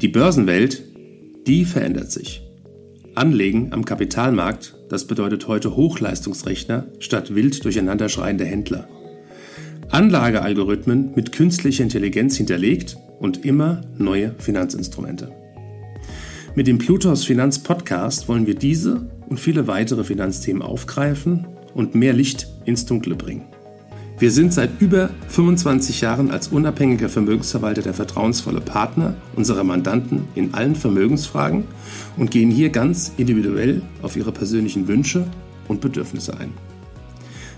Die Börsenwelt, die verändert sich. Anlegen am Kapitalmarkt, das bedeutet heute Hochleistungsrechner statt wild durcheinanderschreiende Händler. Anlagealgorithmen mit künstlicher Intelligenz hinterlegt und immer neue Finanzinstrumente. Mit dem Plutos Finanz Podcast wollen wir diese und viele weitere Finanzthemen aufgreifen und mehr Licht ins Dunkle bringen. Wir sind seit über 25 Jahren als unabhängiger Vermögensverwalter der vertrauensvolle Partner unserer Mandanten in allen Vermögensfragen und gehen hier ganz individuell auf ihre persönlichen Wünsche und Bedürfnisse ein.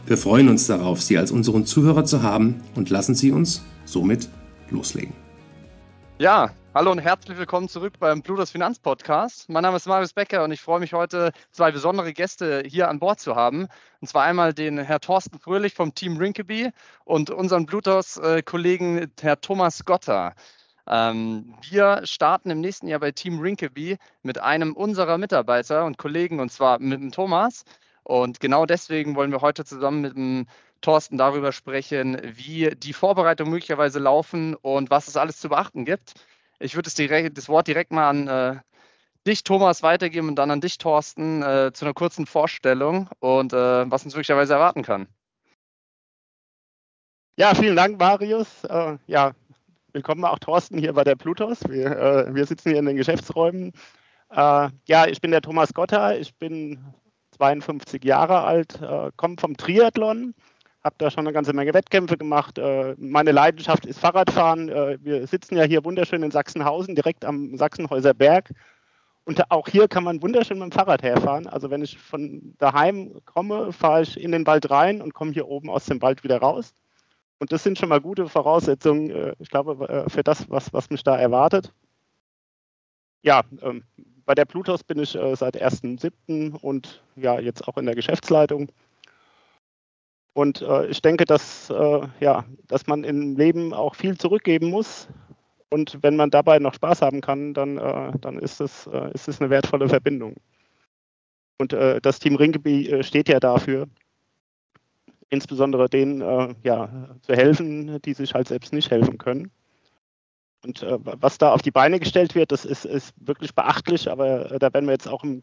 Wir freuen uns darauf, Sie als unseren Zuhörer zu haben und lassen Sie uns somit loslegen. Ja, hallo und herzlich willkommen zurück beim Plutos Finanz Podcast. Mein Name ist Marius Becker und ich freue mich heute, zwei besondere Gäste hier an Bord zu haben. Und zwar einmal den Herr Thorsten Fröhlich vom Team Rinkeby und unseren Plutos-Kollegen Herr Thomas Gotter. Ähm, wir starten im nächsten Jahr bei Team Rinkeby mit einem unserer Mitarbeiter und Kollegen, und zwar mit dem Thomas. Und genau deswegen wollen wir heute zusammen mit dem Thorsten darüber sprechen, wie die Vorbereitungen möglicherweise laufen und was es alles zu beachten gibt. Ich würde das, Wort direkt mal an äh, dich, Thomas, weitergeben und dann an dich, Thorsten, äh, zu einer kurzen Vorstellung und äh, was uns möglicherweise erwarten kann. Ja, vielen Dank, Marius. Äh, ja, willkommen auch Thorsten hier bei der Plutos. Wir, äh, wir sitzen hier in den Geschäftsräumen. Äh, ja, ich bin der Thomas Gotter. Ich bin 52 Jahre alt, komme vom Triathlon habe da schon eine ganze Menge Wettkämpfe gemacht. Äh, meine Leidenschaft ist Fahrradfahren. Äh, wir sitzen ja hier wunderschön in Sachsenhausen, direkt am Sachsenhäuser Berg. Und auch hier kann man wunderschön mit dem Fahrrad herfahren. Also wenn ich von daheim komme, fahre ich in den Wald rein und komme hier oben aus dem Wald wieder raus. Und das sind schon mal gute Voraussetzungen, äh, ich glaube, für das, was, was mich da erwartet. Ja, ähm, bei der Plutos bin ich seit 1.7. und ja, jetzt auch in der Geschäftsleitung. Und äh, ich denke, dass, äh, ja, dass man im Leben auch viel zurückgeben muss. Und wenn man dabei noch Spaß haben kann, dann, äh, dann ist, es, äh, ist eine wertvolle Verbindung. Und äh, das Team Rinkeby äh, steht ja dafür, insbesondere denen ja, zu helfen, die sich halt selbst nicht helfen können. Und was da auf die Beine gestellt wird, das ist, ist wirklich beachtlich, aber da werden wir jetzt auch im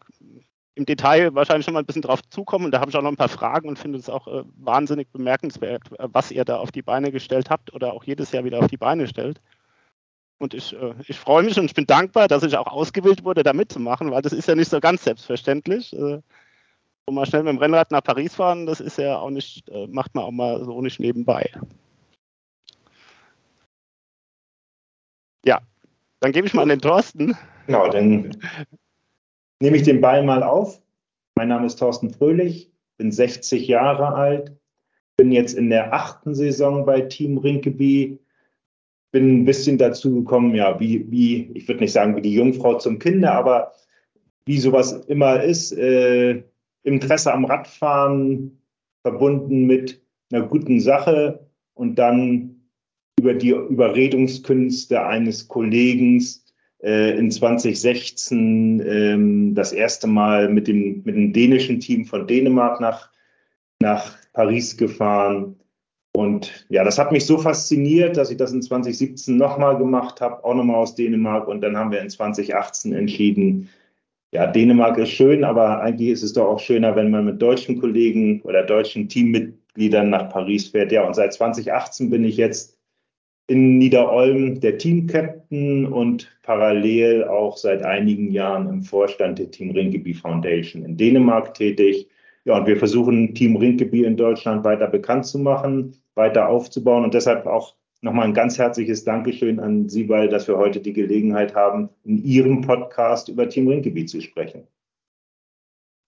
im Detail wahrscheinlich schon mal ein bisschen drauf zukommen. Da habe ich auch noch ein paar Fragen und finde es auch äh, wahnsinnig bemerkenswert, was ihr da auf die Beine gestellt habt oder auch jedes Jahr wieder auf die Beine stellt. Und ich, äh, ich freue mich und ich bin dankbar, dass ich auch ausgewählt wurde, da mitzumachen, weil das ist ja nicht so ganz selbstverständlich. Äh, so mal schnell mit dem Rennrad nach Paris fahren, das ist ja auch nicht, äh, macht man auch mal so nicht nebenbei. Ja, dann gebe ich mal an den Thorsten. Genau, dann nehme ich den Ball mal auf. Mein Name ist Thorsten Fröhlich, bin 60 Jahre alt, bin jetzt in der achten Saison bei Team Rinkeby, bin ein bisschen dazu gekommen, ja, wie, wie ich würde nicht sagen wie die Jungfrau zum Kinder, aber wie sowas immer ist, äh, Interesse am Radfahren verbunden mit einer guten Sache und dann über die Überredungskünste eines Kollegen in 2016 ähm, das erste Mal mit dem, mit dem dänischen Team von Dänemark nach, nach Paris gefahren. Und ja, das hat mich so fasziniert, dass ich das in 2017 nochmal gemacht habe, auch nochmal aus Dänemark. Und dann haben wir in 2018 entschieden, ja, Dänemark ist schön, aber eigentlich ist es doch auch schöner, wenn man mit deutschen Kollegen oder deutschen Teammitgliedern nach Paris fährt. Ja, und seit 2018 bin ich jetzt in Niederolm der Team-Captain und parallel auch seit einigen Jahren im Vorstand der Team Rinkeby Foundation in Dänemark tätig. Ja, und wir versuchen, Team Rinkeby in Deutschland weiter bekannt zu machen, weiter aufzubauen und deshalb auch nochmal ein ganz herzliches Dankeschön an Sie, weil dass wir heute die Gelegenheit haben, in Ihrem Podcast über Team Rinkeby zu sprechen.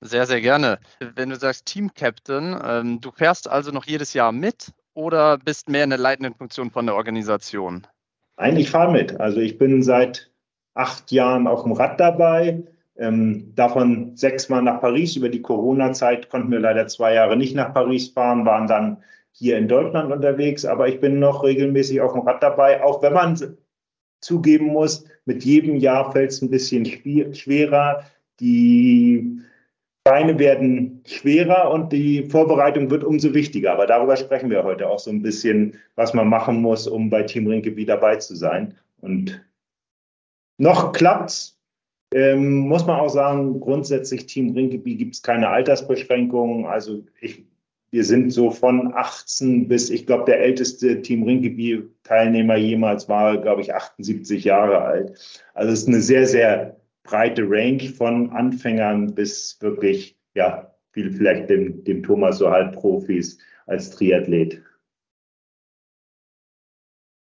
Sehr, sehr gerne. Wenn du sagst Team Captain, ähm, du fährst also noch jedes Jahr mit oder bist mehr in der leitenden Funktion von der Organisation? Eigentlich fahre mit. Also ich bin seit acht Jahren auf dem Rad dabei. Ähm, davon sechsmal nach Paris. Über die Corona-Zeit konnten wir leider zwei Jahre nicht nach Paris fahren, waren dann hier in Deutschland unterwegs. Aber ich bin noch regelmäßig auf dem Rad dabei, auch wenn man zugeben muss, mit jedem Jahr fällt es ein bisschen schwerer. Die Beine werden schwerer und die Vorbereitung wird umso wichtiger. Aber darüber sprechen wir heute auch so ein bisschen, was man machen muss, um bei Team Rinkeby dabei zu sein. Und noch klappt's. Ähm, muss man auch sagen, grundsätzlich Team Rinkeby gibt es keine Altersbeschränkungen. Also ich, wir sind so von 18 bis, ich glaube, der älteste Team Rinkeby-Teilnehmer jemals war, glaube ich, 78 Jahre alt. Also es ist eine sehr, sehr breite Range von Anfängern bis wirklich, ja, viel vielleicht dem, dem Thomas so Halbprofis als Triathlet.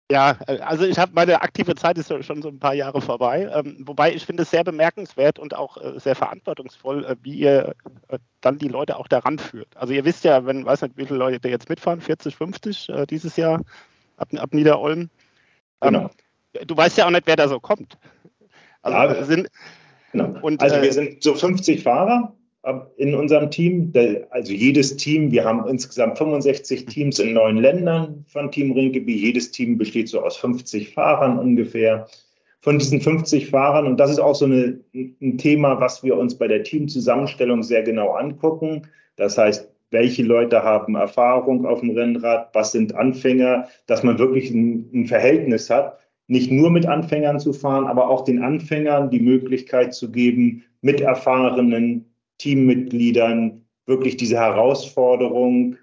Ja, also ich habe meine aktive Zeit ist schon so ein paar Jahre vorbei. Ähm, wobei ich finde es sehr bemerkenswert und auch äh, sehr verantwortungsvoll, äh, wie ihr äh, dann die Leute auch daran führt. Also ihr wisst ja, wenn, weiß nicht, wie viele Leute jetzt mitfahren, 40, 50 äh, dieses Jahr ab, ab Niederolm. Ähm, genau. Du weißt ja auch nicht, wer da so kommt. Also, ja, sind, genau. und, also wir äh, sind so 50 Fahrer in unserem Team. Also jedes Team, wir haben insgesamt 65 Teams in neun Ländern von Team Rinkeby. Jedes Team besteht so aus 50 Fahrern ungefähr. Von diesen 50 Fahrern, und das ist auch so eine, ein Thema, was wir uns bei der Teamzusammenstellung sehr genau angucken. Das heißt, welche Leute haben Erfahrung auf dem Rennrad, was sind Anfänger, dass man wirklich ein, ein Verhältnis hat, nicht nur mit Anfängern zu fahren, aber auch den Anfängern die Möglichkeit zu geben, mit erfahrenen Teammitgliedern wirklich diese Herausforderung,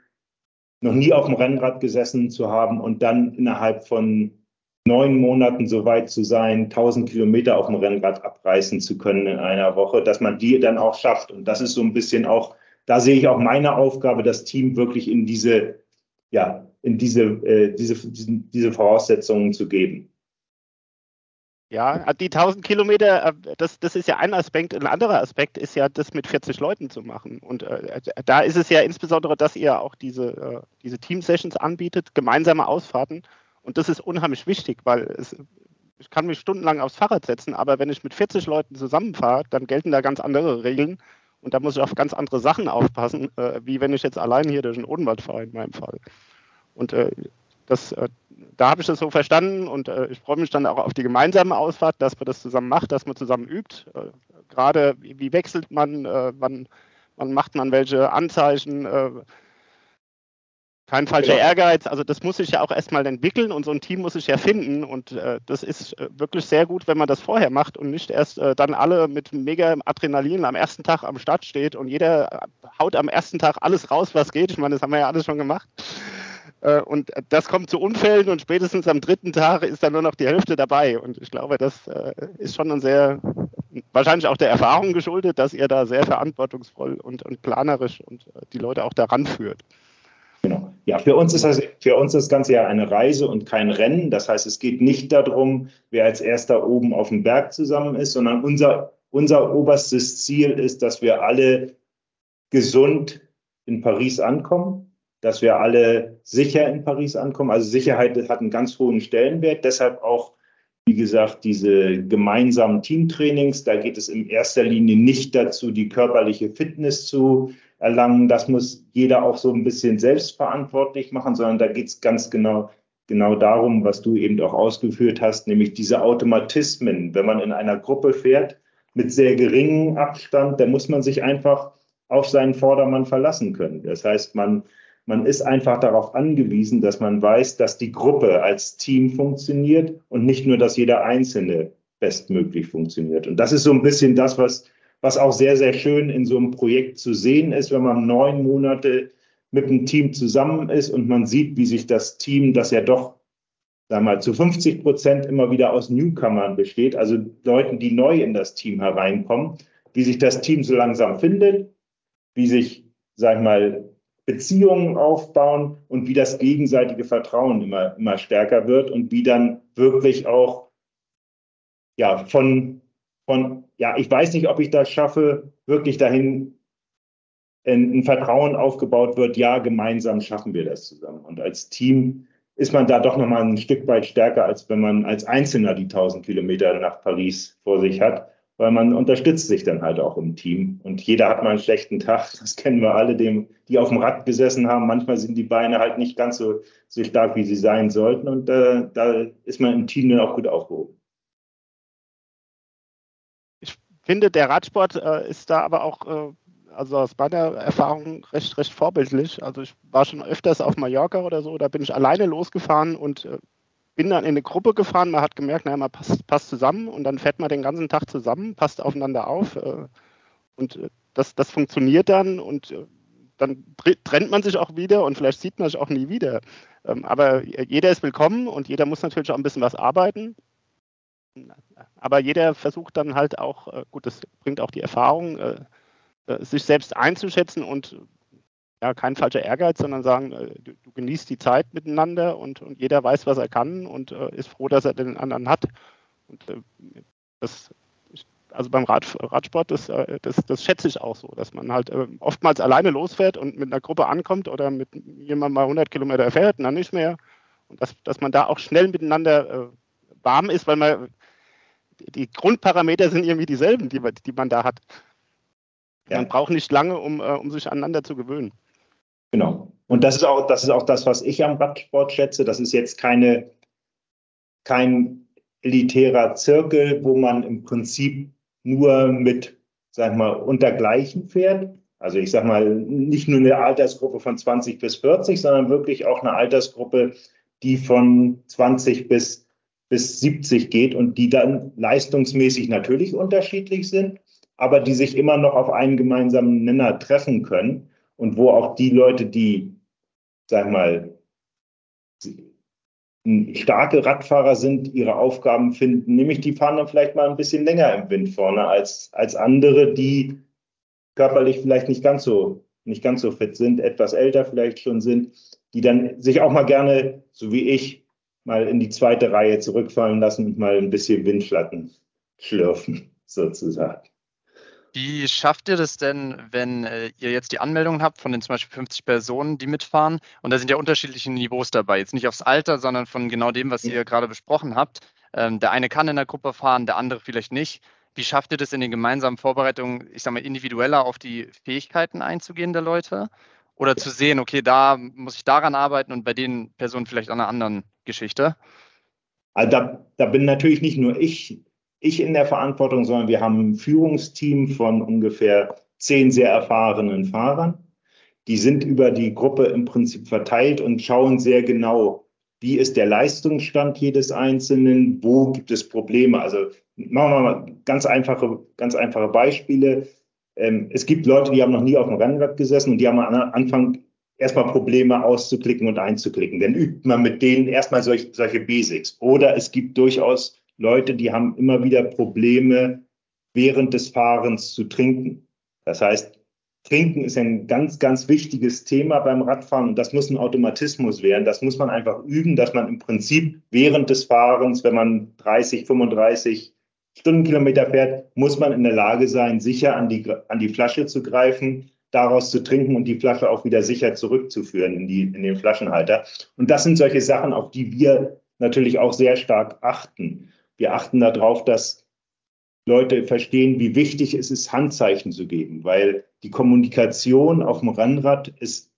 noch nie auf dem Rennrad gesessen zu haben und dann innerhalb von neun Monaten so weit zu sein, 1000 Kilometer auf dem Rennrad abreißen zu können in einer Woche, dass man die dann auch schafft. Und das ist so ein bisschen auch, da sehe ich auch meine Aufgabe, das Team wirklich in diese, ja, in diese, äh, diese, diese Voraussetzungen zu geben. Ja, die 1000 Kilometer, äh, das, das ist ja ein Aspekt. Ein anderer Aspekt ist ja, das mit 40 Leuten zu machen. Und äh, da ist es ja insbesondere, dass ihr auch diese, äh, diese Team-Sessions anbietet, gemeinsame Ausfahrten. Und das ist unheimlich wichtig, weil es, ich kann mich stundenlang aufs Fahrrad setzen, aber wenn ich mit 40 Leuten zusammenfahre, dann gelten da ganz andere Regeln. Und da muss ich auf ganz andere Sachen aufpassen, äh, wie wenn ich jetzt allein hier durch den Odenwald fahre, in meinem Fall. Und äh, das, äh, da habe ich das so verstanden und äh, ich freue mich dann auch auf die gemeinsame Ausfahrt, dass man das zusammen macht, dass man zusammen übt. Äh, gerade wie, wie, wechselt man, äh, wann, wann, macht man welche Anzeichen, äh, kein falscher ja. Ehrgeiz. Also das muss sich ja auch erstmal entwickeln und so ein Team muss sich ja finden und äh, das ist wirklich sehr gut, wenn man das vorher macht und nicht erst dann alle mit mega Adrenalin am ersten Tag am Start steht und jeder haut am ersten Tag alles raus, was geht. Ich meine, das haben wir ja alles schon gemacht. Äh, und das kommt zu Unfällen und spätestens am dritten Tag ist dann nur noch die Hälfte dabei. Und ich glaube, das äh, ist schon ein sehr, wahrscheinlich auch der Erfahrung geschuldet, dass ihr da sehr verantwortungsvoll und, und planerisch und äh, die Leute auch daran führt. Genau. Ja, für uns ist das, für uns das Ganze ja eine Reise und kein Rennen. Das heißt, es geht nicht darum, wer als erster oben auf dem Berg zusammen ist, sondern unser, unser oberstes Ziel ist, dass wir alle gesund in Paris ankommen dass wir alle sicher in Paris ankommen. Also Sicherheit hat einen ganz hohen Stellenwert. Deshalb auch, wie gesagt, diese gemeinsamen Teamtrainings. Da geht es in erster Linie nicht dazu, die körperliche Fitness zu erlangen. Das muss jeder auch so ein bisschen selbstverantwortlich machen, sondern da geht es ganz genau, genau darum, was du eben auch ausgeführt hast, nämlich diese Automatismen. Wenn man in einer Gruppe fährt mit sehr geringem Abstand, dann muss man sich einfach auf seinen Vordermann verlassen können. Das heißt, man man ist einfach darauf angewiesen, dass man weiß, dass die Gruppe als Team funktioniert und nicht nur, dass jeder Einzelne bestmöglich funktioniert. Und das ist so ein bisschen das, was, was auch sehr, sehr schön in so einem Projekt zu sehen ist, wenn man neun Monate mit einem Team zusammen ist und man sieht, wie sich das Team, das ja doch sagen wir mal, zu 50 Prozent immer wieder aus Newcomern besteht, also Leuten, die neu in das Team hereinkommen, wie sich das Team so langsam findet, wie sich, sag ich mal, Beziehungen aufbauen und wie das gegenseitige Vertrauen immer, immer stärker wird und wie dann wirklich auch ja, von, von, ja, ich weiß nicht, ob ich das schaffe, wirklich dahin ein, Vertrauen aufgebaut wird, ja, gemeinsam schaffen wir das zusammen. Und als Team ist man da doch nochmal ein Stück weit stärker, als wenn man als Einzelner die 1000 Kilometer nach Paris vor sich hat weil man unterstützt sich dann halt auch im Team. Und jeder hat mal einen schlechten Tag. Das kennen wir alle, dem, die auf dem Rad gesessen haben. Manchmal sind die Beine halt nicht ganz so, so stark, wie sie sein sollten. Und äh, da ist man im Team dann auch gut aufgehoben. Ich finde, der Radsport äh, ist da aber auch, äh, also aus meiner Erfahrung, recht, recht vorbildlich. Also ich war schon öfters auf Mallorca oder so, da bin ich alleine losgefahren und äh, bin dann in eine Gruppe gefahren, man hat gemerkt, naja, man passt, passt zusammen und dann fährt man den ganzen Tag zusammen, passt aufeinander auf äh, und äh, das, das funktioniert dann und äh, dann trennt man sich auch wieder und vielleicht sieht man sich auch nie wieder. Ähm, aber jeder ist willkommen und jeder muss natürlich auch ein bisschen was arbeiten. Aber jeder versucht dann halt auch, äh, gut, das bringt auch die Erfahrung, äh, sich selbst einzuschätzen und ja, kein falscher Ehrgeiz, sondern sagen, du, du genießt die Zeit miteinander und, und, jeder weiß, was er kann und ist froh, dass er den anderen hat. Und das also beim Rad, Radsport, das, äh, das, das, schätze ich auch so, dass man halt äh, oftmals alleine losfährt und mit einer Gruppe ankommt oder mit jemandem mal 100 Kilometer fährt und dann nicht mehr. Und dass, dass man da auch schnell miteinander äh, warm ist, weil man die Grundparameter sind irgendwie dieselben, die, die man da hat. Ja. Man braucht nicht lange, um, um sich aneinander zu gewöhnen. Genau. Und das ist auch, das ist auch das, was ich am Radsport schätze. Das ist jetzt keine, kein elitärer Zirkel, wo man im Prinzip nur mit, sag ich mal, untergleichen fährt. Also ich sag mal, nicht nur eine Altersgruppe von 20 bis 40, sondern wirklich auch eine Altersgruppe, die von 20 bis, bis 70 geht und die dann leistungsmäßig natürlich unterschiedlich sind, aber die sich immer noch auf einen gemeinsamen Nenner treffen können und wo auch die Leute, die, sag mal, starke Radfahrer sind, ihre Aufgaben finden. Nämlich die fahren dann vielleicht mal ein bisschen länger im Wind vorne als, als andere, die körperlich vielleicht nicht ganz so nicht ganz so fit sind, etwas älter vielleicht schon sind, die dann sich auch mal gerne, so wie ich, mal in die zweite Reihe zurückfallen lassen und mal ein bisschen Windschlatten schlürfen, sozusagen. Wie schafft ihr das denn, wenn äh, ihr jetzt die Anmeldungen habt von den zum Beispiel 50 Personen, die mitfahren? Und da sind ja unterschiedliche Niveaus dabei. Jetzt nicht aufs Alter, sondern von genau dem, was ihr gerade besprochen habt. Ähm, der eine kann in der Gruppe fahren, der andere vielleicht nicht. Wie schafft ihr das in den gemeinsamen Vorbereitungen, ich sage mal, individueller auf die Fähigkeiten einzugehen der Leute? Oder zu sehen, okay, da muss ich daran arbeiten und bei den Personen vielleicht an einer anderen Geschichte? Also da, da bin natürlich nicht nur ich ich in der Verantwortung, sondern wir haben ein Führungsteam von ungefähr zehn sehr erfahrenen Fahrern. Die sind über die Gruppe im Prinzip verteilt und schauen sehr genau, wie ist der Leistungsstand jedes Einzelnen, wo gibt es Probleme. Also machen wir mal ganz einfache, ganz einfache Beispiele. Ähm, es gibt Leute, die haben noch nie auf dem Rennrad gesessen und die haben am Anfang erstmal Probleme auszuklicken und einzuklicken. Dann übt man mit denen erstmal solch, solche Basics. Oder es gibt durchaus Leute, die haben immer wieder Probleme, während des Fahrens zu trinken. Das heißt, Trinken ist ein ganz, ganz wichtiges Thema beim Radfahren und das muss ein Automatismus werden. Das muss man einfach üben, dass man im Prinzip während des Fahrens, wenn man 30, 35 Stundenkilometer fährt, muss man in der Lage sein, sicher an die, an die Flasche zu greifen, daraus zu trinken und die Flasche auch wieder sicher zurückzuführen in, die, in den Flaschenhalter. Und das sind solche Sachen, auf die wir natürlich auch sehr stark achten. Wir achten darauf, dass Leute verstehen, wie wichtig es ist, Handzeichen zu geben, weil die Kommunikation auf dem Rennrad ist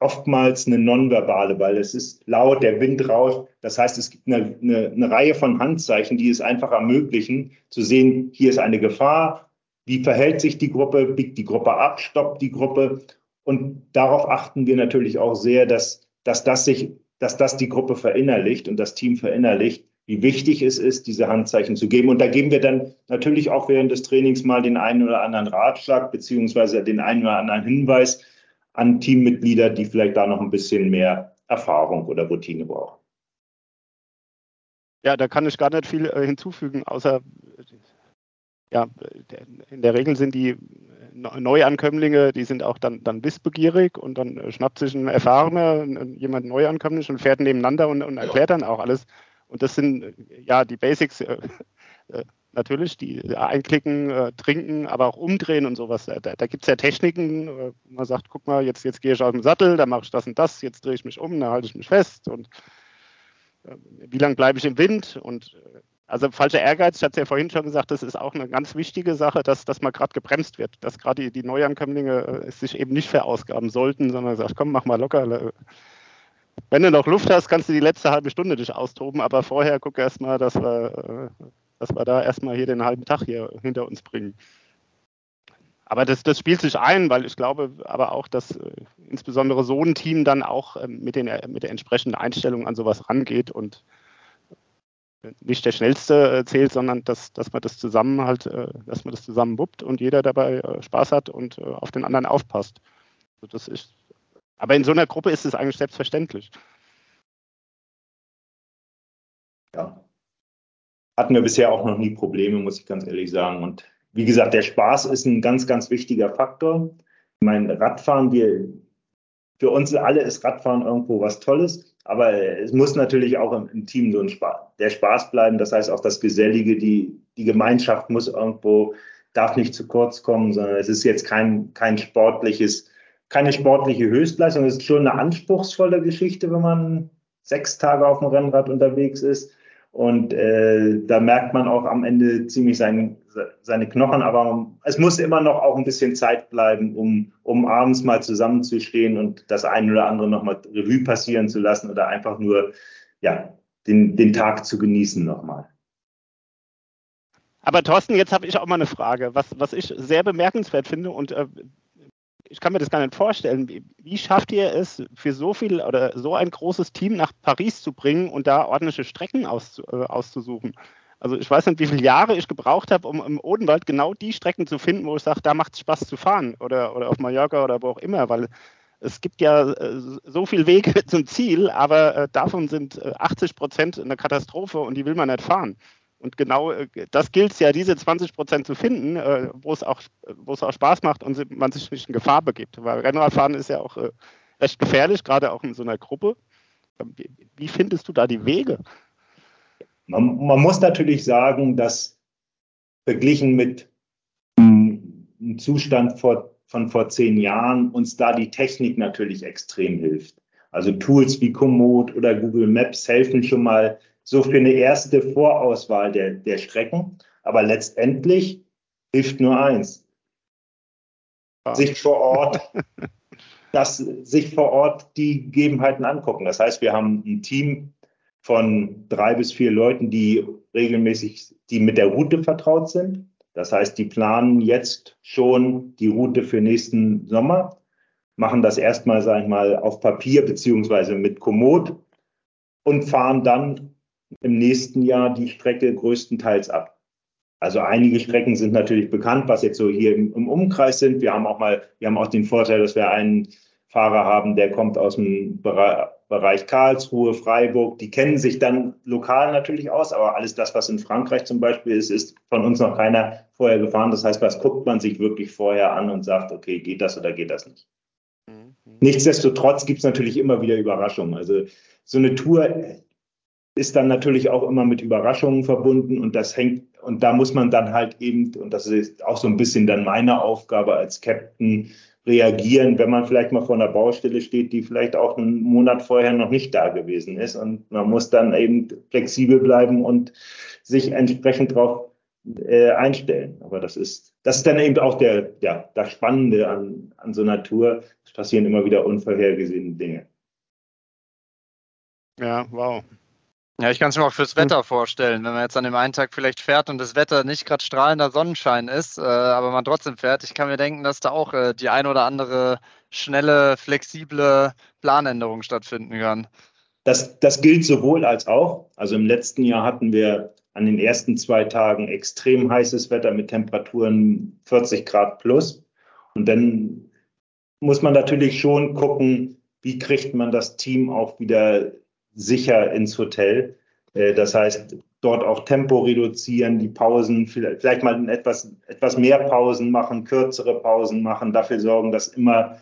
oftmals eine nonverbale, weil es ist laut, der Wind rauscht. Das heißt, es gibt eine, eine, eine, Reihe von Handzeichen, die es einfach ermöglichen, zu sehen, hier ist eine Gefahr, wie verhält sich die Gruppe, biegt die Gruppe ab, stoppt die Gruppe. Und darauf achten wir natürlich auch sehr, dass, dass, das, sich, dass das die Gruppe verinnerlicht und das Team verinnerlicht, wie wichtig es ist, diese Handzeichen zu geben. Und da geben wir dann natürlich auch während des Trainings mal den einen oder anderen Ratschlag beziehungsweise den einen oder anderen Hinweis an Teammitglieder, die vielleicht da noch ein bisschen mehr Erfahrung oder Routine brauchen. Ja, da kann ich gar nicht viel äh, hinzufügen, außer ja, in der Regel sind die Neuankömmlinge, die sind auch dann, dann wissbegierig und dann schnappt sich ein Erfahrener, jemand Neuankömmlich und fährt nebeneinander und, und erklärt dann auch alles. Und das sind äh, ja die Basics äh, äh, natürlich, die einklicken, äh, trinken, aber auch umdrehen und sowas. Da, da gibt es ja Techniken, äh, man sagt, guck mal, jetzt, jetzt gehe ich aus dem Sattel, dann mache ich das und das, jetzt drehe ich mich um, dann halte ich mich fest und wie lange bleibe ich im Wind und also falscher Ehrgeiz, ich hatte es ja vorhin schon gesagt, das ist auch eine ganz wichtige Sache, dass, dass man gerade gebremst wird, dass gerade die, die Neuankömmlinge sich eben nicht verausgaben sollten, sondern sagt, komm, mach mal locker, wenn du noch Luft hast, kannst du die letzte halbe Stunde dich austoben, aber vorher guck erst mal, dass wir, äh, dass wir da erstmal hier den halben Tag hier hinter uns bringen. Aber das, das spielt sich ein, weil ich glaube aber auch, dass äh, insbesondere so ein Team dann auch äh, mit, den, mit der entsprechenden Einstellung an sowas rangeht und nicht der Schnellste äh, zählt, sondern dass, dass man das zusammen halt, äh, dass man das zusammen wuppt und jeder dabei äh, Spaß hat und auf den anderen aufpasst. Also das ist, aber in so einer Gruppe ist es eigentlich selbstverständlich. Ja. Hatten wir bisher auch noch nie Probleme, muss ich ganz ehrlich sagen. Und wie gesagt, der Spaß ist ein ganz, ganz wichtiger Faktor. Ich meine, Radfahren, wir, für uns alle ist Radfahren irgendwo was Tolles, aber es muss natürlich auch im, im Team so ein Spaß, der Spaß bleiben. Das heißt auch das Gesellige, die, die Gemeinschaft muss irgendwo, darf nicht zu kurz kommen, sondern es ist jetzt kein, kein sportliches, keine sportliche Höchstleistung. Es ist schon eine anspruchsvolle Geschichte, wenn man sechs Tage auf dem Rennrad unterwegs ist. Und äh, da merkt man auch am Ende ziemlich sein, seine Knochen. Aber es muss immer noch auch ein bisschen Zeit bleiben, um, um abends mal zusammenzustehen und das eine oder andere nochmal Revue passieren zu lassen oder einfach nur ja, den, den Tag zu genießen nochmal. Aber Thorsten, jetzt habe ich auch mal eine Frage, was, was ich sehr bemerkenswert finde und äh, ich kann mir das gar nicht vorstellen. Wie, wie, schafft ihr es, für so viel oder so ein großes Team nach Paris zu bringen und da ordentliche Strecken aus, äh, auszusuchen? Also ich weiß nicht, wie viele Jahre ich gebraucht habe, um im Odenwald genau die Strecken zu finden, wo ich sage, da macht es Spaß zu fahren oder, oder auf Mallorca oder wo auch immer, weil es gibt ja äh, so viele Wege zum Ziel, aber äh, davon sind 80 äh, Prozent eine Katastrophe und die will man nicht fahren. Und genau äh, das gilt es ja, diese 20 Prozent zu finden, äh, wo es auch, auch Spaß macht und man sich nicht in Gefahr begibt. Weil Rennradfahren ist ja auch äh, recht gefährlich, gerade auch in so einer Gruppe. Ähm, wie findest du da die Wege? Man, man muss natürlich sagen, dass verglichen mit einem Zustand vor, von vor zehn Jahren uns da die Technik natürlich extrem hilft. Also Tools wie Komoot oder Google Maps helfen schon mal so für eine erste Vorauswahl der, der Strecken. Aber letztendlich hilft nur eins. Sich vor Ort, das, sich vor Ort die Gegebenheiten angucken. Das heißt, wir haben ein Team von drei bis vier Leuten, die regelmäßig, die mit der Route vertraut sind. Das heißt, die planen jetzt schon die Route für nächsten Sommer, machen das erstmal, sage ich mal, auf Papier beziehungsweise mit Komoot und fahren dann im nächsten Jahr die Strecke größtenteils ab. Also einige Strecken sind natürlich bekannt, was jetzt so hier im, im, Umkreis sind. Wir haben auch mal, wir haben auch den Vorteil, dass wir einen Fahrer haben, der kommt aus dem Bereich Karlsruhe, Freiburg. Die kennen sich dann lokal natürlich aus, aber alles das, was in Frankreich zum Beispiel ist, ist von uns noch keiner vorher gefahren. Das heißt, was guckt man sich wirklich vorher an und sagt, okay, geht das oder geht das nicht? Mhm. Nichtsdestotrotz gibt es natürlich immer wieder Überraschungen. Also so eine Tour ist dann natürlich auch immer mit Überraschungen verbunden und das hängt, und da muss man dann halt eben, und das ist auch so ein bisschen dann meine Aufgabe als Captain, reagieren, wenn man vielleicht mal vor einer Baustelle steht, die vielleicht auch einen Monat vorher noch nicht da gewesen ist. Und man muss dann eben flexibel bleiben und sich entsprechend darauf äh, einstellen. Aber das ist, das ist dann eben auch der, ja, das Spannende an, an so einer Tour. Es passieren immer wieder unvorhergesehene Dinge. Ja, wow. Ja, ich kann es mir auch fürs Wetter vorstellen, wenn man jetzt an dem einen Tag vielleicht fährt und das Wetter nicht gerade strahlender Sonnenschein ist, äh, aber man trotzdem fährt. Ich kann mir denken, dass da auch äh, die ein oder andere schnelle, flexible Planänderung stattfinden kann. Das, das gilt sowohl als auch. Also im letzten Jahr hatten wir an den ersten zwei Tagen extrem heißes Wetter mit Temperaturen 40 Grad plus. Und dann muss man natürlich schon gucken, wie kriegt man das Team auch wieder sicher ins Hotel. Äh, das heißt, dort auch Tempo reduzieren, die Pausen, vielleicht mal etwas, etwas mehr Pausen machen, kürzere Pausen machen, dafür sorgen, dass immer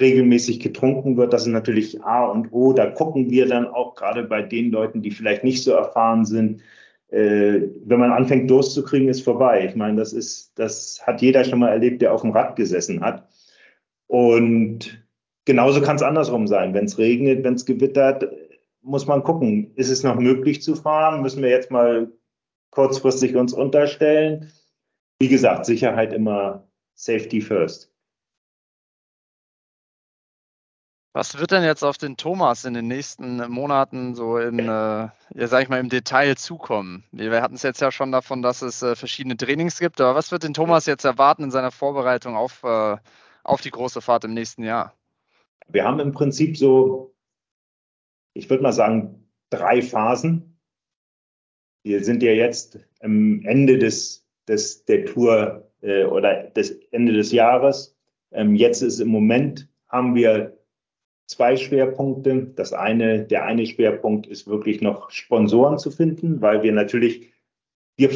regelmäßig getrunken wird. Das ist natürlich A und O. Da gucken wir dann auch gerade bei den Leuten, die vielleicht nicht so erfahren sind. Äh, wenn man anfängt, Durst zu kriegen, ist vorbei. Ich meine, das ist, das hat jeder schon mal erlebt, der auf dem Rad gesessen hat. Und genauso kann es andersrum sein. Wenn es regnet, wenn es gewittert, muss man gucken, ist es noch möglich zu fahren? Müssen wir jetzt mal kurzfristig uns unterstellen? Wie gesagt, Sicherheit immer Safety first. Was wird denn jetzt auf den Thomas in den nächsten Monaten so in, äh, ja, sag ich mal, im Detail zukommen? Wir hatten es jetzt ja schon davon, dass es äh, verschiedene Trainings gibt, aber was wird den Thomas jetzt erwarten in seiner Vorbereitung auf, äh, auf die große Fahrt im nächsten Jahr? Wir haben im Prinzip so ich würde mal sagen, drei Phasen. wir sind ja jetzt am Ende des, des, der Tour äh, oder des Ende des Jahres. Ähm, jetzt ist im Moment, haben wir zwei Schwerpunkte. Das eine, der eine Schwerpunkt ist wirklich noch Sponsoren zu finden, weil wir natürlich, wir,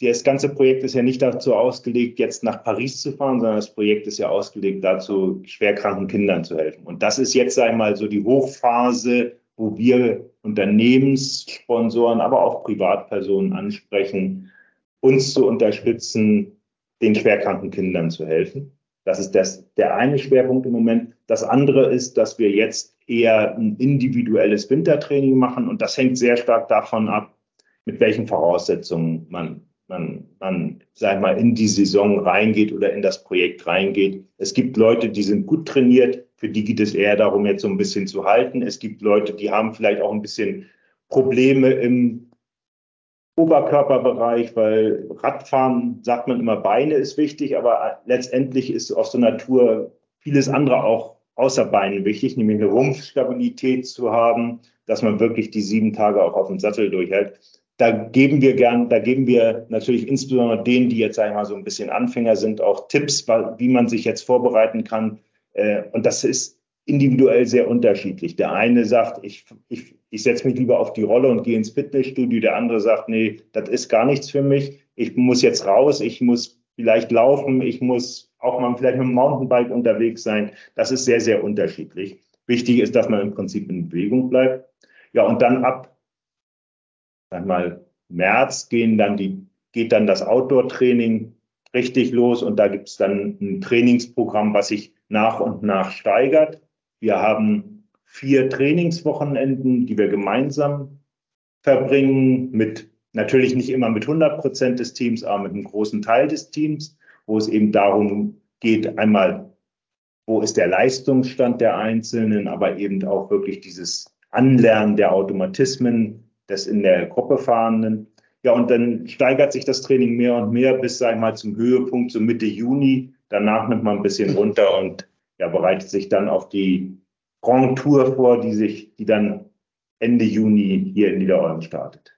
das ganze Projekt ist ja nicht dazu ausgelegt, jetzt nach Paris zu fahren, sondern das Projekt ist ja ausgelegt dazu, schwerkranken Kindern zu helfen. Und das ist jetzt einmal so die Hochphase, wo wir Unternehmenssponsoren, aber auch Privatpersonen ansprechen, uns zu unterstützen, den schwerkranken Kindern zu helfen. Das ist das, der eine Schwerpunkt im Moment. Das andere ist, dass wir jetzt eher ein individuelles Wintertraining machen und das hängt sehr stark davon ab, mit welchen Voraussetzungen man man, man, sag mal, in die Saison reingeht oder in das Projekt reingeht. Es gibt Leute, die sind gut trainiert, für die geht es eher darum, jetzt so ein bisschen zu halten. Es gibt Leute, die haben vielleicht auch ein bisschen Probleme im Oberkörperbereich, weil Radfahren, sagt man immer, Beine ist wichtig, aber letztendlich ist auf so einer Tour vieles andere auch außer Beinen wichtig, nämlich eine Rumpfstabilität zu haben, dass man wirklich die sieben Tage auch auf dem Sattel durchhält da geben wir gern, da geben wir natürlich insbesondere denen, die jetzt einmal so ein bisschen Anfänger sind, auch Tipps, wie man sich jetzt vorbereiten kann. Äh, und das ist individuell sehr unterschiedlich. Der eine sagt, ich, ich, ich setze mich lieber auf die Rolle und gehe ins Fitnessstudio. Der andere sagt, nee, das ist gar nichts für mich. Ich muss jetzt raus, ich muss vielleicht laufen, ich muss auch mal vielleicht mit dem Mountainbike unterwegs sein. Das ist sehr, sehr unterschiedlich. Wichtig ist, dass man im Prinzip in Bewegung bleibt. Ja, und dann ab sag mal, März gehen dann die, geht dann das Outdoor-Training richtig los und da gibt es dann ein Trainingsprogramm, was sich nach und nach steigert. Wir haben vier Trainingswochenenden, die wir gemeinsam verbringen, mit natürlich nicht immer mit 100 Prozent des Teams, aber mit einem großen Teil des Teams, wo es eben darum geht, einmal, wo ist der Leistungsstand der Einzelnen, aber eben auch wirklich dieses Anlernen der Automatismen, des in der Gruppe Fahrenden. Ja, und dann steigert sich das Training mehr und mehr bis, sag ich mal, zum Höhepunkt, so Mitte Juni. Danach nimmt man ein bisschen runter und ja, bereitet sich dann auf die Grand Tour vor, die sich, die dann Ende Juni hier in Niederolm startet.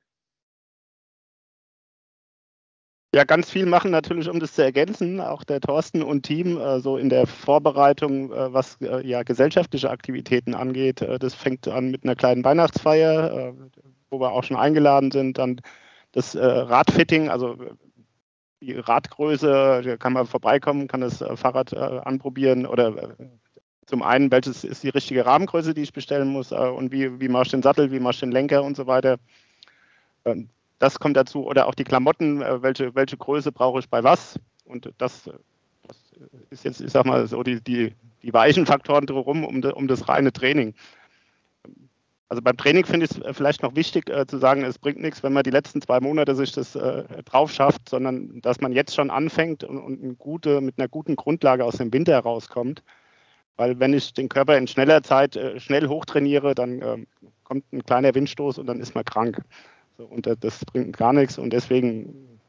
Ja, ganz viel machen natürlich, um das zu ergänzen, auch der Thorsten und Team, äh, so in der Vorbereitung, äh, was äh, ja gesellschaftliche Aktivitäten angeht. Äh, das fängt an mit einer kleinen Weihnachtsfeier, wo wir auch schon eingeladen sind. Dann das äh, Radfitting, also die Radgröße, da kann man vorbeikommen, kann das äh, Fahrrad äh, anprobieren oder äh, zum einen, welches ist die richtige Rahmengröße, die ich bestellen muss und wie, wie mache ich den Sattel, wie mache ich den Lenker und so weiter. Ähm, das kommt dazu oder auch die Klamotten, welche, welche Größe brauche ich bei was und das, das ist jetzt, ich sag mal, so die, die, die weichen Faktoren drumherum um, um das reine Training. Also beim Training finde ich es äh, vielleicht noch wichtig äh, zu sagen, es bringt nichts, wenn man die letzten zwei Monate sich das äh, drauf schafft, sondern dass man jetzt schon anfängt und, und gute, mit einer guten Grundlage aus dem Winter herauskommt. Weil wenn ich den Körper in schneller Zeit äh, schnell hochtrainiere, dann ähm, kommt ein kleiner Windstoß und dann ist man krank. So, und äh, das bringt gar nichts. Und deswegen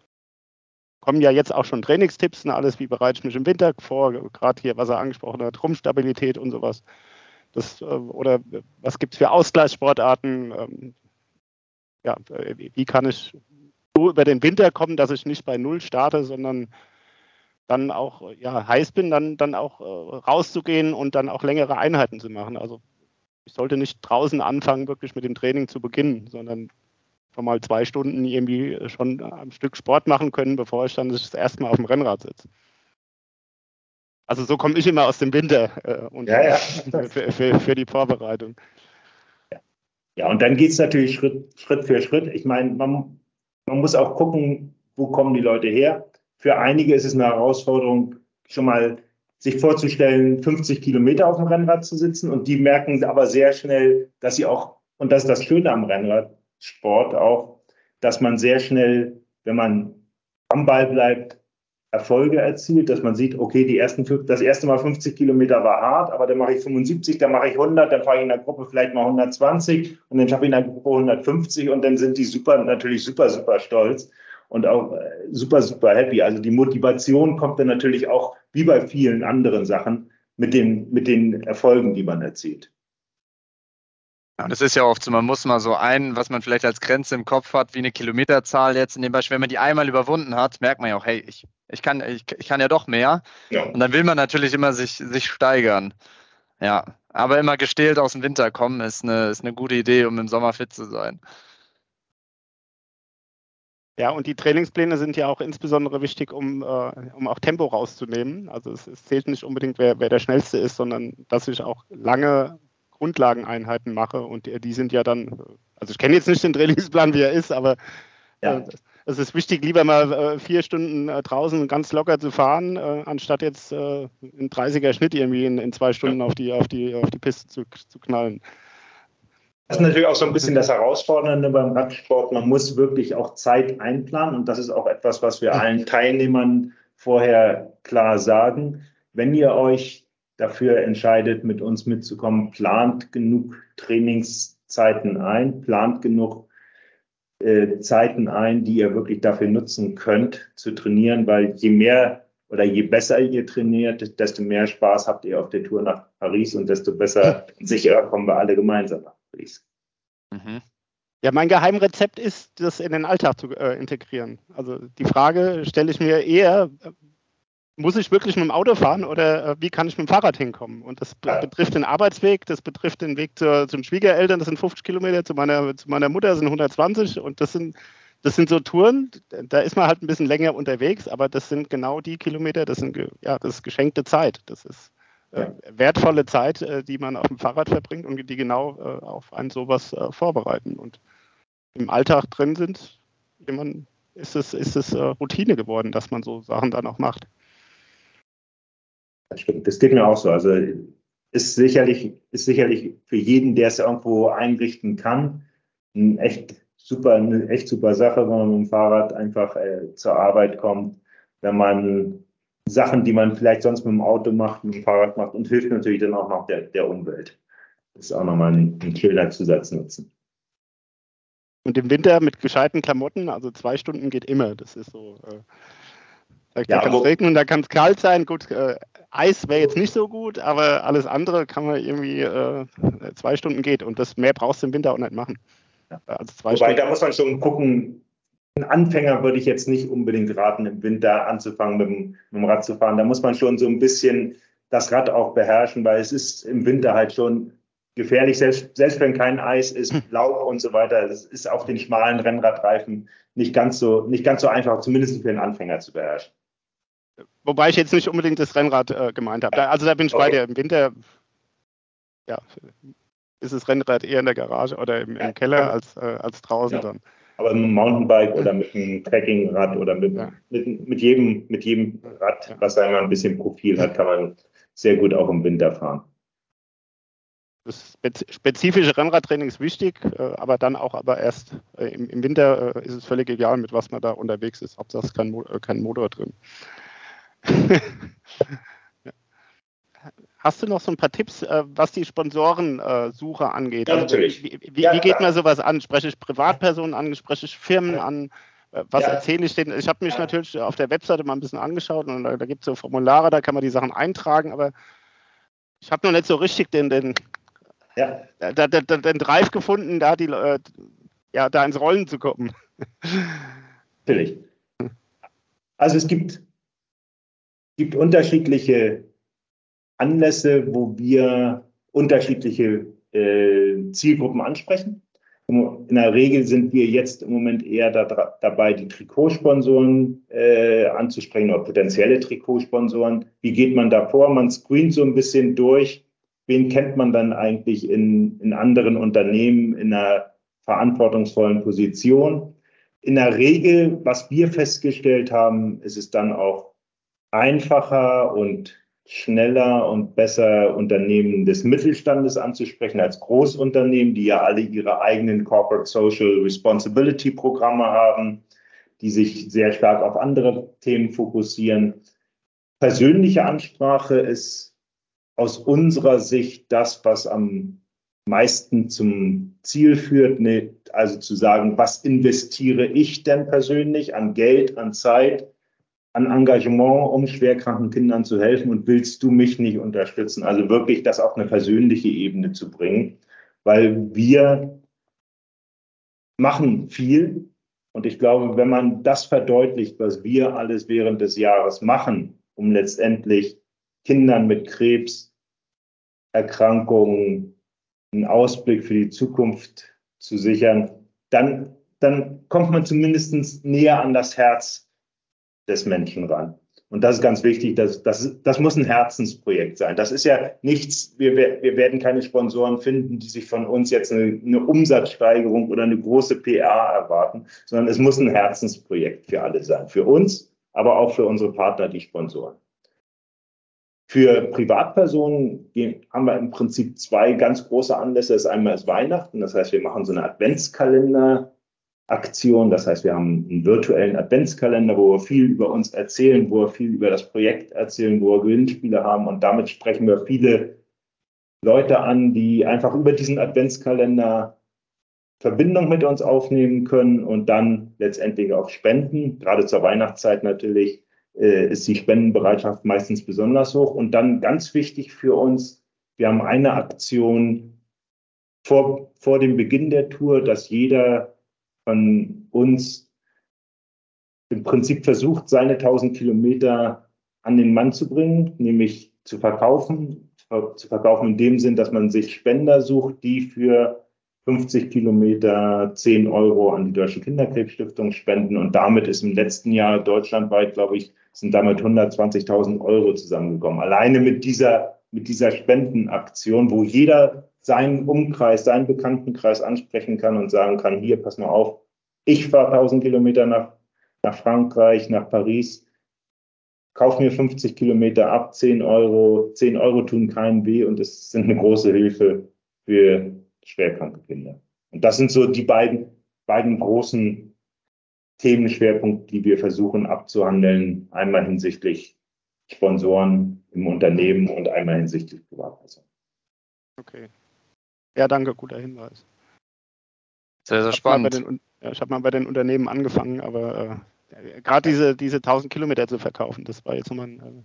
kommen ja jetzt auch schon Trainingstipps und alles, wie bereite ich mich im Winter vor, gerade hier, was er angesprochen hat, Rumpfstabilität und sowas. Das, äh, oder was gibt es für Ausgleichssportarten? Ähm, ja, wie kann ich so über den Winter kommen, dass ich nicht bei Null starte, sondern dann auch ja, heiß bin, dann, dann auch äh, rauszugehen und dann auch längere Einheiten zu machen. Also ich sollte nicht draußen anfangen, wirklich mit dem Training zu beginnen, sondern schon mal zwei Stunden irgendwie schon am Stück Sport machen können, bevor ich dann das erste Mal auf dem Rennrad sitze. Also so komme ich immer aus dem Winter äh, und ja, ja. Für, für, für, die Vorbereitung. Ja, und dann geht es natürlich Schritt, Schritt für Schritt. Ich meine, man, man muss auch gucken, wo kommen die Leute her. Für einige ist es eine Herausforderung, schon mal sich vorzustellen, 50 Kilometer auf dem Rennrad zu sitzen. Und die merken aber sehr schnell, dass sie auch, und das ist das Schöne am Rennradsport auch, dass man sehr schnell, wenn man am Ball bleibt, Erfolge erzielt, dass man sieht, okay, die ersten, das erste Mal 50 Kilometer war hart, aber dann mache ich 75, dann mache ich 100, dann fahre ich in der Gruppe vielleicht mal 120 und dann schaffe ich in der Gruppe 150 und dann sind die super, natürlich super, super stolz und auch äh, super, super happy. Also die Motivation kommt dann natürlich auch, wie bei vielen anderen Sachen, mit den, mit den Erfolgen, die man erzielt. Und es ist ja oft so, man muss mal so ein, was man vielleicht als Grenze im Kopf hat, wie eine Kilometerzahl jetzt in dem Beispiel, wenn man die einmal überwunden hat, merkt man ja auch, hey, ich, ich, kann, ich, ich kann ja doch mehr. Ja. Und dann will man natürlich immer sich, sich steigern. Ja, aber immer gestählt aus dem Winter kommen ist eine, ist eine gute Idee, um im Sommer fit zu sein. Ja, und die Trainingspläne sind ja auch insbesondere wichtig, um, äh, um auch Tempo rauszunehmen. Also es, es, zählt nicht unbedingt, wer, wer der Schnellste ist, sondern dass ich auch lange Grundlageneinheiten mache und die, die sind ja dann, also ich kenne jetzt nicht den Trainingsplan, wie er ist, aber ja. äh, es ist wichtig, lieber mal äh, vier Stunden äh, draußen ganz locker zu fahren, äh, anstatt jetzt einen 30er Schnitt irgendwie in, in zwei Stunden auf die, auf die, auf die Piste zu, zu knallen. Das ist natürlich auch so ein bisschen das Herausfordernde beim Radsport. Man muss wirklich auch Zeit einplanen und das ist auch etwas, was wir allen Teilnehmern vorher klar sagen. Wenn ihr euch dafür entscheidet, mit uns mitzukommen, plant genug Trainingszeiten ein, plant genug äh, Zeiten ein, die ihr wirklich dafür nutzen könnt, zu trainieren, weil je mehr oder je besser ihr trainiert, desto mehr Spaß habt ihr auf der Tour nach Paris und desto besser sicherer kommen wir alle gemeinsam nach Paris. Mhm. Ja, mein Geheimrezept ist, das in den Alltag zu äh, integrieren. Also die Frage stelle ich mir eher, muss ich wirklich mit dem Auto fahren oder äh, wie kann ich mit dem Fahrrad hinkommen? Und das be betrifft den Arbeitsweg, das betrifft den Weg zu den Schwiegereltern, das sind 50 Kilometer, zu meiner, zu meiner Mutter sind 120 und das sind, das sind so Touren, da ist man halt ein bisschen länger unterwegs, aber das sind genau die Kilometer, das sind ja, das ist geschenkte Zeit. Das ist äh, wertvolle Zeit, äh, die man auf dem Fahrrad verbringt und die genau äh, auf ein sowas vorbereiten. Und im Alltag drin sind, man, ist es, ist es Routine geworden, dass man so Sachen dann auch macht. Das stimmt, das geht mir auch so. Also ist sicherlich, ist sicherlich für jeden, der es irgendwo einrichten kann, ein echt super, eine echt super Sache, wenn man mit dem Fahrrad einfach äh, zur Arbeit kommt, wenn man Sachen, die man vielleicht sonst mit dem Auto macht, mit dem Fahrrad macht und hilft natürlich dann auch noch der, der Umwelt. Das ist auch nochmal ein, ein schöner Zusatznutzen. Und im Winter mit gescheiten Klamotten, also zwei Stunden geht immer. Das ist so. Äh, da, ja, kann es regnen, da kann es kalt sein. Gut, äh, Eis wäre jetzt nicht so gut, aber alles andere kann man irgendwie äh, zwei Stunden geht. Und das mehr brauchst du im Winter auch nicht machen. Ja. Also Wobei, Stunden. da muss man schon gucken, ein Anfänger würde ich jetzt nicht unbedingt raten, im Winter anzufangen, mit dem, mit dem Rad zu fahren. Da muss man schon so ein bisschen das Rad auch beherrschen, weil es ist im Winter halt schon gefährlich, selbst, selbst wenn kein Eis ist, hm. Laub und so weiter. Es ist auf den schmalen Rennradreifen nicht ganz so, nicht ganz so einfach, zumindest für einen Anfänger zu beherrschen. Wobei ich jetzt nicht unbedingt das Rennrad äh, gemeint habe. Also da bin ich okay. bei dir. Im Winter ja, ist das Rennrad eher in der Garage oder im, im Keller als, äh, als draußen ja. dann aber mit einem Mountainbike oder mit einem Trekkingrad oder mit, ja. mit, mit, jedem, mit jedem Rad, was einmal ein bisschen Profil hat, kann man sehr gut auch im Winter fahren. Das spezifische Rennradtraining ist wichtig, äh, aber dann auch aber erst äh, im Winter äh, ist es völlig egal, mit was man da unterwegs ist. Hauptsache es ist kein, kein Motor drin. Hast du noch so ein paar Tipps, äh, was die Sponsorensuche äh, angeht? Ja, also, natürlich. Wie, wie, ja, wie geht man sowas an? Spreche ich Privatpersonen an? Spreche ich Firmen an? Äh, was ja. erzähle ich denen? Ich habe mich natürlich auf der Webseite mal ein bisschen angeschaut und da, da gibt es so Formulare, da kann man die Sachen eintragen, aber ich habe noch nicht so richtig den, den, ja. da, da, da, den Drive gefunden, da, die, äh, ja, da ins Rollen zu kommen. Natürlich. Also es gibt, gibt unterschiedliche Anlässe, wo wir unterschiedliche äh, Zielgruppen ansprechen. In der Regel sind wir jetzt im Moment eher da, dabei, die Trikotsponsoren äh, anzusprechen oder potenzielle Trikotsponsoren. Wie geht man da vor? Man screent so ein bisschen durch. Wen kennt man dann eigentlich in, in anderen Unternehmen in einer verantwortungsvollen Position? In der Regel, was wir festgestellt haben, ist es dann auch einfacher und schneller und besser Unternehmen des Mittelstandes anzusprechen als Großunternehmen, die ja alle ihre eigenen Corporate Social Responsibility Programme haben, die sich sehr stark auf andere Themen fokussieren. Persönliche Ansprache ist aus unserer Sicht das, was am meisten zum Ziel führt, ne, also zu sagen, was investiere ich denn persönlich an Geld, an Zeit, an Engagement, um schwerkranken Kindern zu helfen und willst du mich nicht unterstützen? Also wirklich das auf eine persönliche Ebene zu bringen, weil wir machen viel. Und ich glaube, wenn man das verdeutlicht, was wir alles während des Jahres machen, um letztendlich Kindern mit Krebserkrankungen einen Ausblick für die Zukunft zu sichern, dann, dann kommt man zumindest näher an das Herz des Menschen ran. Und das ist ganz wichtig, das, das, das muss ein Herzensprojekt sein. Das ist ja nichts, wir, wir werden keine Sponsoren finden, die sich von uns jetzt eine, eine Umsatzsteigerung oder eine große PR erwarten, sondern es muss ein Herzensprojekt für alle sein. Für uns, aber auch für unsere Partner, die Sponsoren. Für Privatpersonen haben wir im Prinzip zwei ganz große Anlässe. Das einmal ist Weihnachten, das heißt, wir machen so eine Adventskalender Aktion. Das heißt, wir haben einen virtuellen Adventskalender, wo wir viel über uns erzählen, wo wir viel über das Projekt erzählen, wo wir Gewinnspiele haben. Und damit sprechen wir viele Leute an, die einfach über diesen Adventskalender Verbindung mit uns aufnehmen können und dann letztendlich auch spenden. Gerade zur Weihnachtszeit natürlich äh, ist die Spendenbereitschaft meistens besonders hoch. Und dann ganz wichtig für uns, wir haben eine Aktion vor, vor dem Beginn der Tour, dass jeder von uns im Prinzip versucht, seine 1000 Kilometer an den Mann zu bringen, nämlich zu verkaufen. Zu verkaufen in dem Sinn, dass man sich Spender sucht, die für 50 Kilometer 10 Euro an die Deutsche Kinderkrebsstiftung spenden. Und damit ist im letzten Jahr deutschlandweit, glaube ich, sind damit 120.000 Euro zusammengekommen. Alleine mit dieser, mit dieser Spendenaktion, wo jeder seinen Umkreis, seinen Bekanntenkreis ansprechen kann und sagen kann, hier, pass mal auf, ich fahre 1000 Kilometer nach, nach Frankreich, nach Paris, kauf mir 50 Kilometer ab, 10 Euro, 10 Euro tun keinen weh und es sind eine große Hilfe für schwerkranke Kinder. Und das sind so die beiden, beiden großen Themenschwerpunkte, die wir versuchen abzuhandeln. Einmal hinsichtlich Sponsoren im Unternehmen und einmal hinsichtlich Privatpersonen. Okay. Ja, danke, guter Hinweis. Sehr, sehr spannend. Den, ja, ich habe mal bei den Unternehmen angefangen, aber äh, gerade diese, diese 1000 Kilometer zu verkaufen, das war jetzt nochmal ein.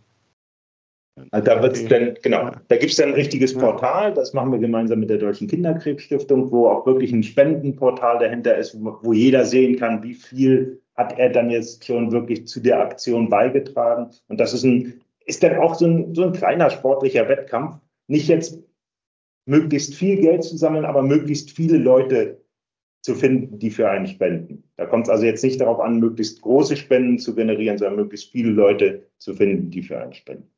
Äh, also da wird's dann, genau, da gibt es dann ein richtiges Portal, das machen wir gemeinsam mit der Deutschen Kinderkrebsstiftung, wo auch wirklich ein Spendenportal dahinter ist, wo, wo jeder sehen kann, wie viel hat er dann jetzt schon wirklich zu der Aktion beigetragen. Und das ist ein, ist dann auch so ein, so ein kleiner sportlicher Wettkampf. Nicht jetzt möglichst viel Geld zu sammeln, aber möglichst viele Leute zu finden, die für einen spenden. Da kommt es also jetzt nicht darauf an, möglichst große Spenden zu generieren, sondern möglichst viele Leute zu finden, die für einen spenden.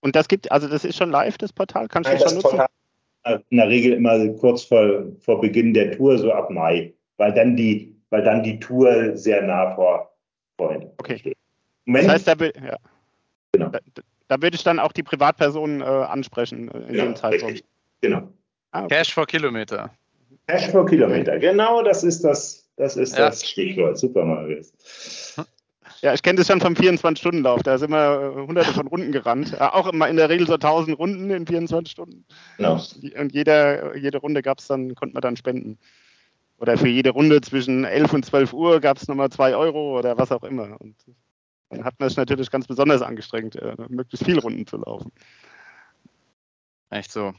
Und das gibt, also das ist schon live, das Portal? Kannst du das schon nutzen? Portal in der Regel immer kurz vor, vor Beginn der Tour, so ab Mai, weil dann die, weil dann die Tour sehr nah vor, vorhin okay. steht. Moment, das heißt, da, ja. genau. da, da würde ich dann auch die Privatpersonen äh, ansprechen äh, in ja, dem Zeitraum. Richtig. Genau. Ah, okay. Cash for Kilometer. Cash for Kilometer, genau, das ist das, das ist ja. das Stichwort. Super, Marius. Ja, ich kenne das schon vom 24-Stunden-Lauf. Da sind wir äh, hunderte von Runden gerannt. Äh, auch immer in der Regel so 1000 Runden in 24 Stunden. Genau. Und jeder, jede Runde gab es dann, konnte man dann spenden. Oder für jede Runde zwischen 11 und 12 Uhr gab es nochmal 2 Euro oder was auch immer. Und dann hat man es natürlich ganz besonders angestrengt, äh, möglichst viele Runden zu laufen. Echt so.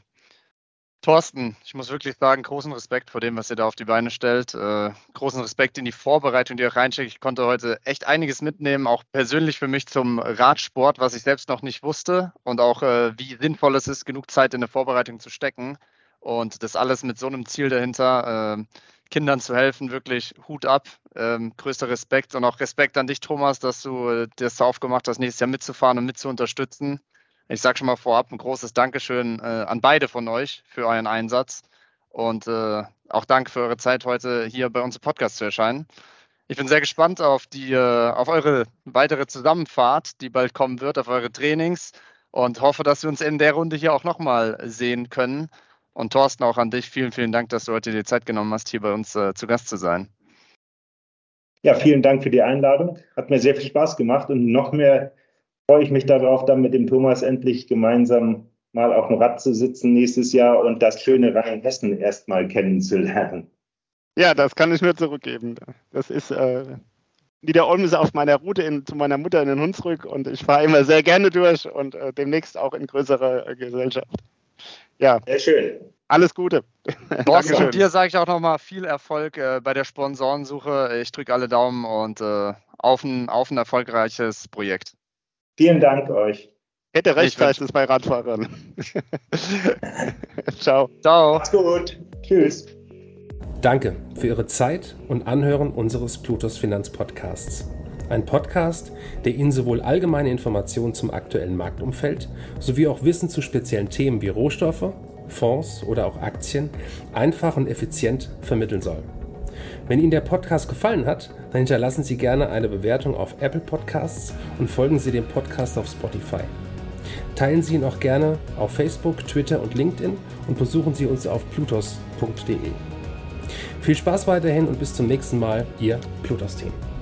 Thorsten, ich muss wirklich sagen, großen Respekt vor dem, was ihr da auf die Beine stellt. Äh, großen Respekt in die Vorbereitung, die ihr reinsteckt. Ich konnte heute echt einiges mitnehmen, auch persönlich für mich zum Radsport, was ich selbst noch nicht wusste und auch äh, wie sinnvoll es ist, genug Zeit in der Vorbereitung zu stecken. Und das alles mit so einem Ziel dahinter, äh, Kindern zu helfen, wirklich Hut ab. Ähm, größter Respekt und auch Respekt an dich, Thomas, dass du äh, das aufgemacht hast, nächstes Jahr mitzufahren und mit zu unterstützen. Ich sage schon mal vorab ein großes Dankeschön äh, an beide von euch für euren Einsatz und äh, auch danke für eure Zeit heute hier bei uns im Podcast zu erscheinen. Ich bin sehr gespannt auf die, äh, auf eure weitere Zusammenfahrt, die bald kommen wird, auf eure Trainings und hoffe, dass wir uns in der Runde hier auch nochmal sehen können. Und Thorsten, auch an dich vielen, vielen Dank, dass du heute die Zeit genommen hast, hier bei uns äh, zu Gast zu sein. Ja, vielen Dank für die Einladung. Hat mir sehr viel Spaß gemacht und noch mehr freue ich mich darauf, dann mit dem Thomas endlich gemeinsam mal auf dem Rad zu sitzen nächstes Jahr und das schöne Rheinhessen erstmal kennenzulernen. Ja, das kann ich nur zurückgeben. Das ist äh, Niederolm ist auf meiner Route in, zu meiner Mutter in den Hunsrück und ich fahre immer sehr gerne durch und äh, demnächst auch in größerer äh, Gesellschaft. Ja. Sehr schön. alles Gute. Thorsten, dir sage ich auch nochmal viel Erfolg äh, bei der Sponsorensuche. Ich drücke alle Daumen und äh, auf, ein, auf ein erfolgreiches Projekt. Vielen Dank euch. Hätte recht, heißt es bei Radfahrern. Ciao. Ciao. Macht's gut. Tschüss. Danke für Ihre Zeit und Anhören unseres Plutos Finanzpodcasts. Ein Podcast, der Ihnen sowohl allgemeine Informationen zum aktuellen Marktumfeld sowie auch Wissen zu speziellen Themen wie Rohstoffe, Fonds oder auch Aktien einfach und effizient vermitteln soll. Wenn Ihnen der Podcast gefallen hat, dann hinterlassen Sie gerne eine Bewertung auf Apple Podcasts und folgen Sie dem Podcast auf Spotify. Teilen Sie ihn auch gerne auf Facebook, Twitter und LinkedIn und besuchen Sie uns auf plutos.de. Viel Spaß weiterhin und bis zum nächsten Mal, Ihr Plutos-Team.